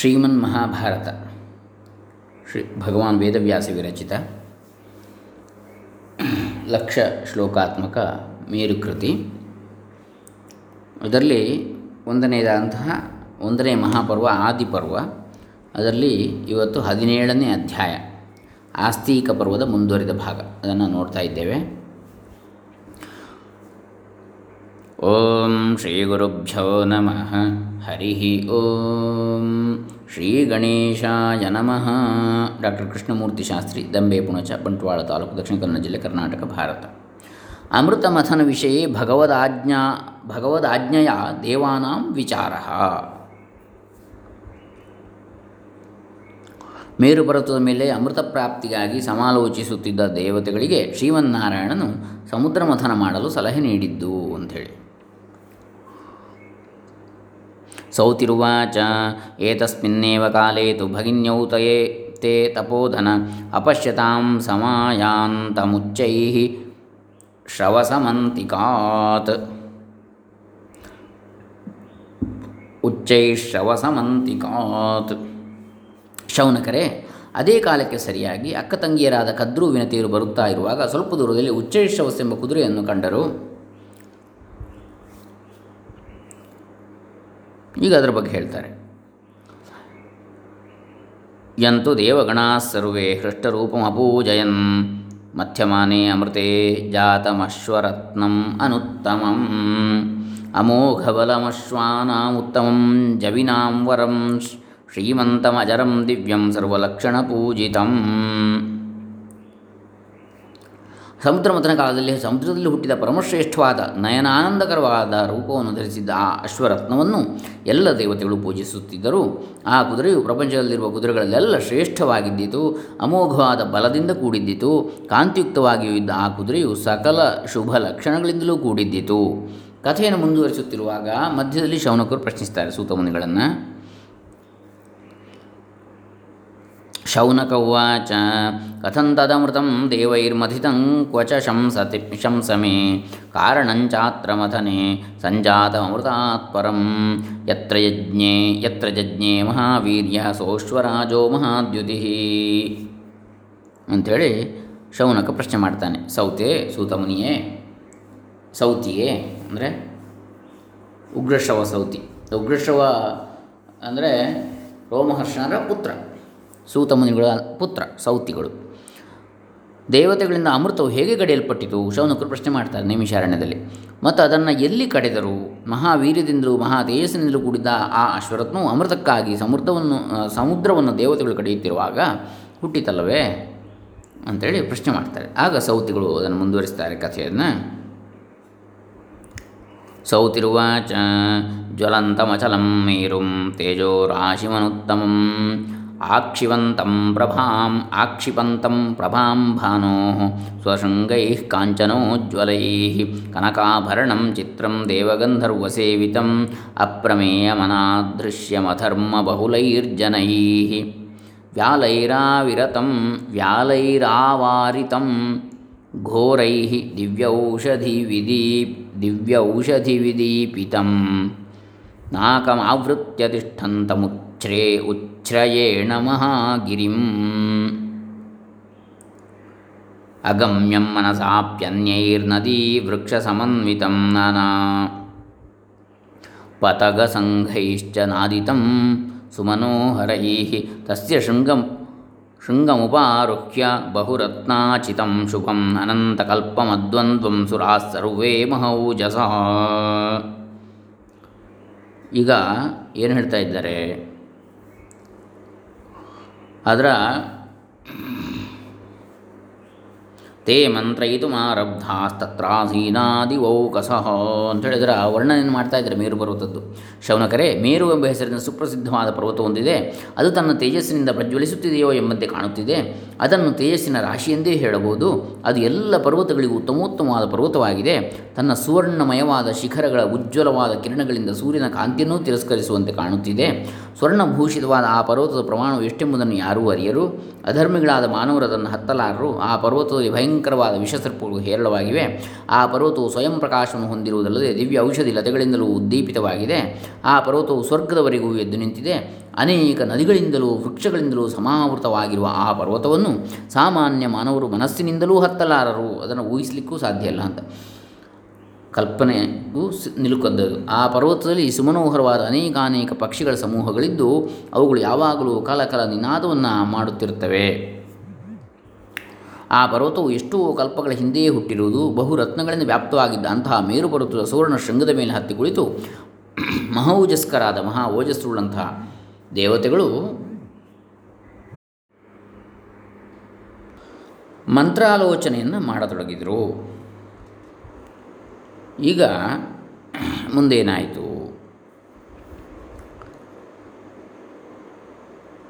ಶ್ರೀಮನ್ ಮಹಾಭಾರತ. ಶ್ರೀ ಭಗವಾನ್ ವೇದವ್ಯಾಸ ವಿರಚಿತ ಲಕ್ಷ ಶ್ಲೋಕಾತ್ಮಕ ಮೇರುಕೃತಿ. ಅದರಲ್ಲಿ ಒಂದನೇದಾದಂತಹ ಒಂದನೇ ಮಹಾಪರ್ವ ಆದಿಪರ್ವ. ಅದರಲ್ಲಿ ಇವತ್ತು ಹದಿನೇಳನೇ ಅಧ್ಯಾಯ, ಆಸ್ತಿಕ ಪರ್ವದ ಮುಂದುವರಿದ ಭಾಗ. ಅದನ್ನು ನೋಡ್ತಾ ಇದ್ದೇವೆ. ಓಂ ಶ್ರೀ ಗುರುಭ್ಯೋ ನಮಃ ಹರಿ ಓಂ ಶ್ರೀ ಗಣೇಶಾಯ ನಮಃ ಡಾಕ್ಟರ್ ಕೃಷ್ಣಮೂರ್ತಿ ಶಾಸ್ತ್ರಿ ದಂಬೆ ಪುಣಚ ಬಂಟ್ವಾಳ ತಾಲೂಕು, ದಕ್ಷಿಣ ಕನ್ನಡ ಜಿಲ್ಲೆ ಕರ್ನಾಟಕ, ಭಾರತ। ಅಮೃತ ಮಥನ ವಿಷಯ ಭಗವದಾಜ್ಞಾ ಭಗವದಾಜ್ಞೆಯ ದೇವಾನಾಂ ವಿಚಾರ। ಮೇರು ಪರ್ವತದ ಮೇಲೆ ಅಮೃತ ಪ್ರಾಪ್ತಿಗಾಗಿ ಸಮಾಲೋಚಿಸುತ್ತಿದ್ದ ದೇವತೆಗಳಿಗೆ ಶ್ರೀಮನ್ನಾರಾಯಣನು ಸಮುದ್ರ ಮಥನ ಮಾಡಲು ಸಲಹೆ ನೀಡಿದ್ದು ಅಂಥೇಳಿ। ಸೌತಿರುವಾಚ ಏತಸ್ಮಿನ್ನೇವ ಕಾಲೇ ತು ಭಗಿನ್ಯೌ ತಯೇ ತೇ ತಪೋಧನ ಅಪಶ್ಯತಾಂ ಸಮಾಯಾಂತಮುಚ್ಚೈ ಶ್ರವಸಮಂತಿಕಾತ್ ಉಚ್ಚೈ ಶ್ರವಸಮಂತಿಕಾತ್ ಶೌನಕರೆ ಅದೇ ಕಾಲಕ್ಕೆ ಸರಿಯಾಗಿ ಅಕ್ಕ ತಂಗಿಯರಾದ ಕದ್ರುವಿನ ವಿನತಿಯರು ಬರುತ್ತಾ ಇರುವಾಗ ಸ್ವಲ್ಪ ದೂರದಲ್ಲಿ ಉಚ್ಚೈಶ್ರವಸ್ ಎಂಬ ಕುದುರೆಯನ್ನು ಕಂಡರು. ಈಗ ಅದರ ಬಗ್ಗೆ ಹೇಳ್ತಾರೆ. ಯಂತು ದೇವಗಣಾ ಸರ್ವೇ ಹೃಷ್ಟರೂಪಮಪೂಜಯನ್ ಮಧ್ಯಮಾನೇ ಅಮೃತೆ ಜಾತಮಶ್ವರತ್ನಂ ಅನುತ್ತಮಂ ಅಮೋಘಬಲಮಶ್ವಾನಾಮುತ್ತಮಂ ಜವಿನಾಂ ವರಂ ಶ್ರೀಮಂತಮಜರಂ ದಿವ್ಯಂ ಸರ್ವಲಕ್ಷಣಪೂಜಿತಂ ಸಮುದ್ರ ಮಥನ ಕಾಲದಲ್ಲಿ ಸಮುದ್ರದಲ್ಲಿ ಹುಟ್ಟಿದ ಪರಮಶ್ರೇಷ್ಠವಾದ, ನಯನಾನಂದಕರವಾದ ರೂಪವನ್ನು ಧರಿಸಿದ್ದ ಆ ಅಶ್ವರತ್ನವನ್ನು ಎಲ್ಲ ದೇವತೆಗಳು ಪೂಜಿಸುತ್ತಿದ್ದರು. ಆ ಕುದುರೆಯು ಪ್ರಪಂಚದಲ್ಲಿರುವ ಕುದುರೆಗಳಲ್ಲೆಲ್ಲ ಶ್ರೇಷ್ಠವಾಗಿದ್ದಿತು, ಅಮೋಘವಾದ ಬಲದಿಂದ ಕೂಡಿದ್ದಿತು, ಕಾಂತಿಯುಕ್ತವಾಗಿಯೂ ಇದ್ದ ಆ ಕುದುರೆಯು ಸಕಲ ಶುಭ ಲಕ್ಷಣಗಳಿಂದಲೂ ಕೂಡಿದ್ದಿತು. ಕಥೆಯನ್ನು ಮುಂದುವರಿಸುತ್ತಿರುವಾಗ ಮಧ್ಯದಲ್ಲಿ ಶೌನಕರು ಪ್ರಶ್ನಿಸ್ತಾರೆ ಸೂತಮುನಿಗಳನ್ನು ಶೌನಕ ಉವಾಚ ಕಥಂ ತದಮೃತಂ ದೇವೈರ್ಮಥಿತಂ ಕ್ವಚ ಶಂಸತಿ ಶಂಸಮೆ ಕಾರಣಂಚಾತ್ರ ಮಥನೆ ಸಂಜಾತಮೃತಾತ್ ಪರಂ ಯತ್ರ ಯಜ್ಞೆ ಯತ್ರ ಯಜ್ಞೆ ಮಹಾವೀರ್ಯ ಸೋಶ್ವರಾಜೋ ಮಹಾದ್ಯುತಿ ಅಂಥೇಳಿ ಶೌನಕ ಪ್ರಶ್ನೆ ಮಾಡ್ತಾನೆ. ಸೌತೆ ಸೂತಮುನಿಯೇ? ಸೌತಿಯೇ? ಅಂದರೆ ಉಗ್ರಶವ ಸೌತಿ. ಉಗ್ರಶವ ಅಂದರೆ ರೋಮಹರ್ಷನರ ಪುತ್ರ. ಸೂತಮುನಿಗಳ ಪುತ್ರ, ಸೌತಿಗಳು. ದೇವತೆಗಳಿಂದ ಅಮೃತವು ಹೇಗೆ ಕಡೆಯಲ್ಪಟ್ಟಿತು? ಶೌನಕರು ಪ್ರಶ್ನೆ ಮಾಡ್ತಾರೆ ನೈಮಿಷಾರಣ್ಯದಲ್ಲಿ. ಮತ್ತು ಅದನ್ನು ಎಲ್ಲಿ ಕಡೆದರು? ಮಹಾವೀರ್ಯದಿಂದಲೂ ಮಹಾ ಕೂಡಿದ ಆ ಅಶ್ವರತ್ನವು ಅಮೃತಕ್ಕಾಗಿ ಸಮೃದ್ಧವನ್ನು ಸಮುದ್ರವನ್ನು ದೇವತೆಗಳು ಕಡೆಯುತ್ತಿರುವಾಗ ಹುಟ್ಟಿತಲ್ಲವೇ? ಅಂತೇಳಿ ಪ್ರಶ್ನೆ ಮಾಡ್ತಾರೆ. ಆಗ ಸೌತಿಗಳು ಅದನ್ನು ಮುಂದುವರಿಸ್ತಾರೆ ಕಥೆಯನ್ನು. ಸೌತಿರುವಾಚ, ಜ್ವಲಂತಮಚಲಂ ಮೇರುಂ ತೇಜೋ ರಾಶಿಮನುತ್ತಮಂ ಆಕ್ಷಿವಂತಂ ಪ್ರಭಾಂ ಆಕ್ಷಿಪಂತಂ ಪ್ರಭಾಂ ಭಾನೋ ಸ್ವಶೃಂಗೈಃ ಕಾಂಚನೋಜ್ವಲೈಃ ಕನಕಾಭರಣಂ ಚಿತ್ರಂ ದೇವಗಂಧರ್ವಸೇವಿತಂ ಅಪ್ರಮೇಯಮನಾದೃಶ್ಯಮಧರ್ಮಬಹುಲೈರ್ಜನೈಃ ವ್ಯಾಲೈರಾವಿರತಂ ವ್ಯಾಲೈರಾವಾರಿತಂ ಘೋರೈಃ ದಿವ್ಯೌಷಧಿವಿದೀ ದಿವ್ಯೌಷಧಿವಿದೀಪಿತಂ ನಾಕಮಾವೃತ್ಯ ತಿಷ್ಠन्तಮುಚ್ಛ್ರೇ ಉಚ್ಛ್ರಯೇಣ ಮಹಾಗಿರಿಂ ಅಗಮ್ಯಂ ಮನಸಾಪ್ಯನ್ಯೈರ್ನದೀ ವೃಕ್ಷಸಮನ್ವಿತಂ ನಾನಾ. ಪತಗಸಂಘೈಶ್ಚ ನಾದಿತಂ ಸುಮನೋಹರೈಃ. ತಸ್ಯ ಶೃಂಗಂ, ಶೃಂಗಮುಪಾರುಹ್ಯ ಬಹುರತ್ನಾಚಿತಂ ಶುಭಂ ಅನಂತಕಲ್ಪಮದ್ವಂದ್ವಂ ಸುರಾಃ ಸರ್ವೇ ಮಹೌಜಸ. ಈಗ ಏನು ಹೇಳ್ತಾ ಇದ್ದಾರೆ? ಅದರ ತೇ ಮಂತ್ರಯಿತುಮಾರಬ್ಧಾಸ್ತತ್ರಾಸೀನಾದಿವೌಕಸಃ ಅಂತ ಹೇಳಿದ್ರೆ ವರ್ಣನೆಯನ್ನು ಮಾಡ್ತಾ ಇದ್ದಾರೆ? ಮೇರು ಪರ್ವತದ್ದು. ಶೌನಕರೆ, ಮೇರು ಎಂಬ ಹೆಸರಿನ ಸುಪ್ರಸಿದ್ಧವಾದ ಪರ್ವತ ಹೊಂದಿದೆ ಅದು ತನ್ನ ತೇಜಸ್ಸಿನಿಂದ ಪ್ರಜ್ವಲಿಸುತ್ತಿದೆಯೋ ಎಂಬಂತೆ ಕಾಣುತ್ತಿದೆ. ಅದನ್ನು ತೇಜಸ್ಸಿನ ರಾಶಿಯೆಂದೇ ಹೇಳಬಹುದು. ಅದು ಎಲ್ಲ ಪರ್ವತಗಳಿಗೂ ಉತ್ತಮೋತ್ತಮವಾದ ಪರ್ವತವಾಗಿದೆ. ತನ್ನ ಸುವರ್ಣಮಯವಾದ ಶಿಖರಗಳ ಉಜ್ವಲವಾದ ಕಿರಣಗಳಿಂದ ಸೂರ್ಯನ ಕಾಂತಿಯನ್ನು ತಿರಸ್ಕರಿಸುವಂತೆ ಕಾಣುತ್ತಿದೆ. ಸ್ವರ್ಣಭೂಷಿತವಾದ ಆ ಪರ್ವತದ ಪ್ರಮಾಣವು ಎಷ್ಟೆಂಬುದನ್ನು ಯಾರೂ ಅರಿಯರು. ಅಧರ್ಮಿಗಳಾದ ಮಾನವರು ಅದನ್ನು ಹತ್ತಲಾರರು. ಆ ಪರ್ವತದಲ್ಲಿ ಭಯಂಕರವಾದ ವಿಷಸರ್ಪಗಳು ಹೇರಳವಾಗಿವೆ. ಆ ಪರ್ವತವು ಸ್ವಯಂ ಪ್ರಕಾಶವನ್ನು ಹೊಂದಿರುವುದಲ್ಲದೆ ದಿವ್ಯ ಔಷಧಿ ಲತೆಗಳಿಂದಲೂ ಉದ್ದೀಪಿತವಾಗಿದೆ. ಆ ಪರ್ವತವು ಸ್ವರ್ಗದವರೆಗೂ ಎದ್ದು ನಿಂತಿದೆ. ಅನೇಕ ನದಿಗಳಿಂದಲೂ ವೃಕ್ಷಗಳಿಂದಲೂ ಸಮಾವೃತವಾಗಿರುವ ಆ ಪರ್ವತವನ್ನು ಸಾಮಾನ್ಯ ಮಾನವರು ಮನಸ್ಸಿನಿಂದಲೂ ಹತ್ತಲಾರರು. ಅದನ್ನು ಊಹಿಸಲಿಕ್ಕೂ ಸಾಧ್ಯ ಇಲ್ಲ ಅಂತ. ಕಲ್ಪನೆಗೂ ನಿಲುಕದ್ದದು. ಆ ಪರ್ವತದಲ್ಲಿ ಸುಮನೋಹರವಾದ ಅನೇಕಾನೇಕ ಪಕ್ಷಿಗಳ ಸಮೂಹಗಳಿದ್ದು, ಅವುಗಳು ಯಾವಾಗಲೂ ಕಾಲಕಾಲ ನಿನಾದವನ್ನು ಮಾಡುತ್ತಿರುತ್ತವೆ. ಆ ಪರ್ವತವು ಎಷ್ಟೋ ಕಲ್ಪಗಳ ಹಿಂದೆಯೇ ಹುಟ್ಟಿರುವುದು, ಬಹು ರತ್ನಗಳಿಂದ ವ್ಯಾಪ್ತವಾಗಿದ್ದ ಅಂತಹ ಮೇರು ಪರ್ವತದ ಸುವರ್ಣ ಶೃಂಗದ ಮೇಲೆ ಹತ್ತಿ ಕುಳಿತು ಮಹೋಜಸ್ಕರಾದ ಮಹಾ ಓಜಸ್ಸುಳ್ಳಂತಹ ದೇವತೆಗಳು ಮಂತ್ರಾಲೋಚನೆಯನ್ನು ಮಾಡತೊಡಗಿದರು. ಈಗ ಮುಂದೇನಾಯಿತು?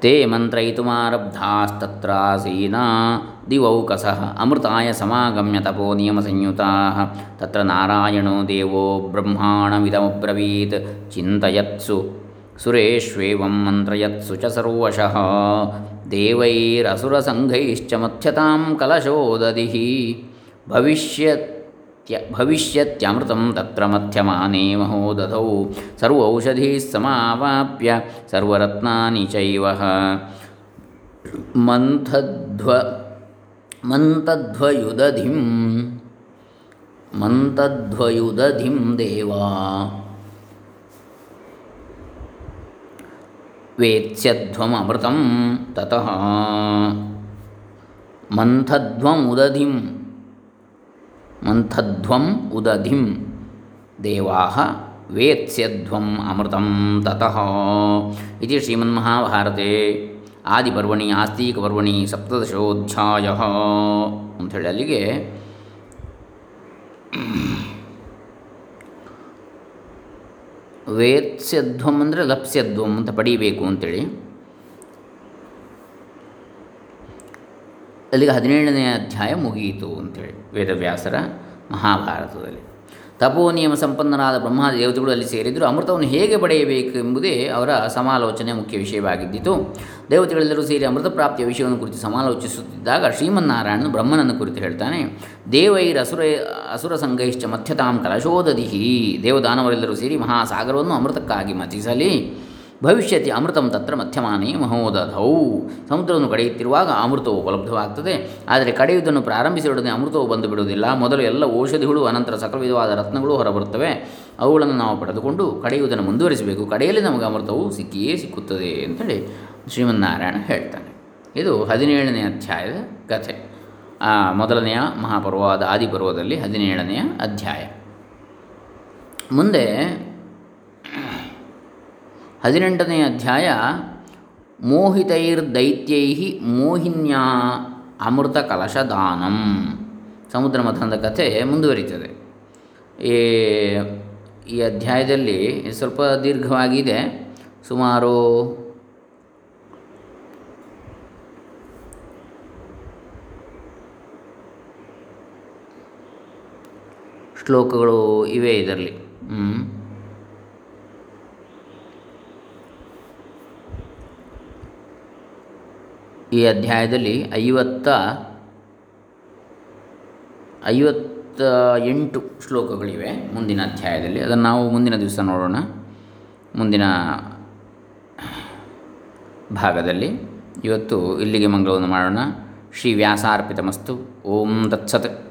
ತೇ ಮಂತ್ರಯಿತುಮಾರಬ್ಧಾಸ್ತತ್ರಾಸೀನಾ ದಿವೌಕಸಃ ಅಮೃತಾಯ ಸಮಾಗಮ್ಯ ತಪೋ ನಿಯಮಸಂಯುತಾ ತತ್ರ ನಾರಾಯಣೋ ದೇವೋ ಬ್ರಹ್ಮಾಣಮಿದಮಬ್ರವೀತ್ ಚಿಂತಯತ್ಸು ಸುರೇಶ್ವೇವಂ ಮಂತ್ರಯತ್ಸು ಚ ಸರ್ವಶಃ ದೇವೈರಸುರಸಂಘೈಶ್ಚ ಮಥ್ಯತಾಂ ಕಲಶೋದಧಿ ಭವಿಷ್ಯತ್ ಭವಿಷ್ಯತ್ಯಮೃತಂ ತತ್ರ ಮಧ್ಯಮಾನೇ ಮಹೋದಧೌ. ಸರ್ವೌಷಧೀः ಸಮಾವಾಪ್ಯ, ಸರ್ವರತ್ನಾನಿ ಚೈವ. ಮಂಥಧ್ವ ಮಂತಧ್ವಯುದಧಿಂ ಮಂತಧ್ವಯುದಧಿಂ ದೇವಾ. ವೇತ್ಸ್ಯಧ್ವಮೃತಂ ತತಃ. ಮಂಥಧ್ವಮುದಧಿಂ ಮಂಥಧ್ವಂ ಉದಧಿಂ ದೇವಾ ವೇತ್ಸ್ಯಧ್ವಂ ಅಮೃತಂ ತತಃ ಇತಿ ಶ್ರೀಮನ್ಮಹಾಭಾರತೆ ಆದಿಪರ್ವಣಿ ಆಸ್ತಿಕಪರ್ವಣಿ ಸಪ್ತದಶೋಧ್ಯಾಯ ಅಂಥೇಳಿ ಅಲ್ಲಿಗೆ ವೇತ್ಸ್ಯಧ್ವಂ ಅಂದರೆ ಲಪ್ಸ್ಯಧ್ವಂ ಅಂತ ಪಡೀಬೇಕು ಅಂತೇಳಿ. ಅಲ್ಲಿಗೆ ಹದಿನೇಳನೇ ಅಧ್ಯಾಯ ಮುಗಿಯಿತು ಅಂತೇಳಿ ವೇದವ್ಯಾಸರ ಮಹಾಭಾರತದಲ್ಲಿ. ತಪೋ ನಿಯಮ ಸಂಪನ್ನರಾದ ಬ್ರಹ್ಮ ದೇವತೆಗಳು ಅಲ್ಲಿ ಸೇರಿದ್ದರು ಅಮೃತವನ್ನು ಹೇಗೆ ಪಡೆಯಬೇಕು ಎಂಬುದೇ ಅವರ ಸಮಾಲೋಚನೆ ಮುಖ್ಯ ವಿಷಯವಾಗಿದ್ದಿತು. ದೇವತೆಗಳೆಲ್ಲರೂ ಸೇರಿ ಅಮೃತ ಪ್ರಾಪ್ತಿಯ ವಿಷಯವನ್ನು ಕುರಿತು ಸಮಾಲೋಚಿಸುತ್ತಿದ್ದಾಗ ಶ್ರೀಮನ್ನಾರಾಯಣನು ಬ್ರಹ್ಮನನ್ನು ಕುರಿತು ಹೇಳ್ತಾನೆ, ದೇವೈರ ಅಸುರ ಅಸುರ ಸಂಘೈಶ್ಚ ಮಧ್ಯತಾಂ ಕಲಶೋದಧಿಹಿ ದೇವದಾನವರೆಲ್ಲರೂ ಸೇರಿ ಮಹಾಸಾಗರವನ್ನು ಅಮೃತಕ್ಕಾಗಿ ಮತಿಸಲಿ. ಭವಿಷ್ಯತಿ ಅಮೃತಂ ತತ್ರ ಮಧ್ಯಮಾನೇ ಮಹೋದಧೌ. ಸಮುದ್ರವನ್ನು ಕಡೆಯುತ್ತಿರುವಾಗ ಅಮೃತವು ಉಪಲಬ್ಧವಾಗ್ತದೆ. ಆದರೆ ಕಡೆಯುವುದನ್ನು ಪ್ರಾರಂಭಿಸಿರೊಡನೆ ಅಮೃತವು ಬಂದು ಬಿಡುವುದಿಲ್ಲ ಮೊದಲು ಎಲ್ಲ ಔಷಧಿಗಳು ಅನಂತರ ಸಕಲ ವಿಧವಾದ ರತ್ನಗಳು ಹೊರಬರುತ್ತವೆ. ಅವುಗಳನ್ನು ನಾವು ಪಡೆದುಕೊಂಡು ಕಡೆಯುವುದನ್ನು ಮುಂದುವರಿಸಬೇಕು. ಕಡೆಯಲ್ಲಿ ನಮಗೆ ಅಮೃತವು ಸಿಕ್ಕಿಯೇ ಸಿಕ್ಕುತ್ತದೆ ಅಂತೇಳಿ ಶ್ರೀಮನ್ನಾರಾಯಣ ಹೇಳ್ತಾನೆ. ಇದು ಹದಿನೇಳನೇ ಅಧ್ಯಾಯದ ಕಥೆ. ಮೊದಲನೆಯ ಮಹಾಪರ್ವವಾದ ಆದಿಪರ್ವದಲ್ಲಿ ಹದಿನೇಳನೆಯ ಅಧ್ಯಾಯ. ಮುಂದೆ ಹದಿನೆಂಟನೇ ಅಧ್ಯಾಯ ಮೋಹಿತೈರ್ದೈತ್ಯೈ ಮೋಹಿನ್ಯಾ ಅಮೃತ ಕಲಶದಾನಂ. ಸಮುದ್ರ ಮಥನದ ಕಥೆ ಮುಂದುವರಿತದೆ. ಈ ಈ ಅಧ್ಯಾಯದಲ್ಲಿ ಸ್ವಲ್ಪ ದೀರ್ಘವಾಗಿದೆ. ಸುಮಾರು ಶ್ಲೋಕಗಳು ಇವೆ ಇದರಲ್ಲಿ. ಈ ಅಧ್ಯಾಯದಲ್ಲಿ ಐವತ್ತ ಐವತ್ತ ಎಂಟು ಶ್ಲೋಕಗಳಿವೆ ಮುಂದಿನ ಅಧ್ಯಾಯದಲ್ಲಿ. ಅದನ್ನು ನಾವು ಮುಂದಿನ ದಿವಸ ನೋಡೋಣ. ಮುಂದಿನ ಭಾಗದಲ್ಲಿ ಇವತ್ತು ಇಲ್ಲಿಗೆ ಮಂಗಳವನ್ನು ಮಾಡೋಣ. ಶ್ರೀ ವ್ಯಾಸಾರ್ಪಿತಮಸ್ತು. ಓಂ ತತ್ಸತ್.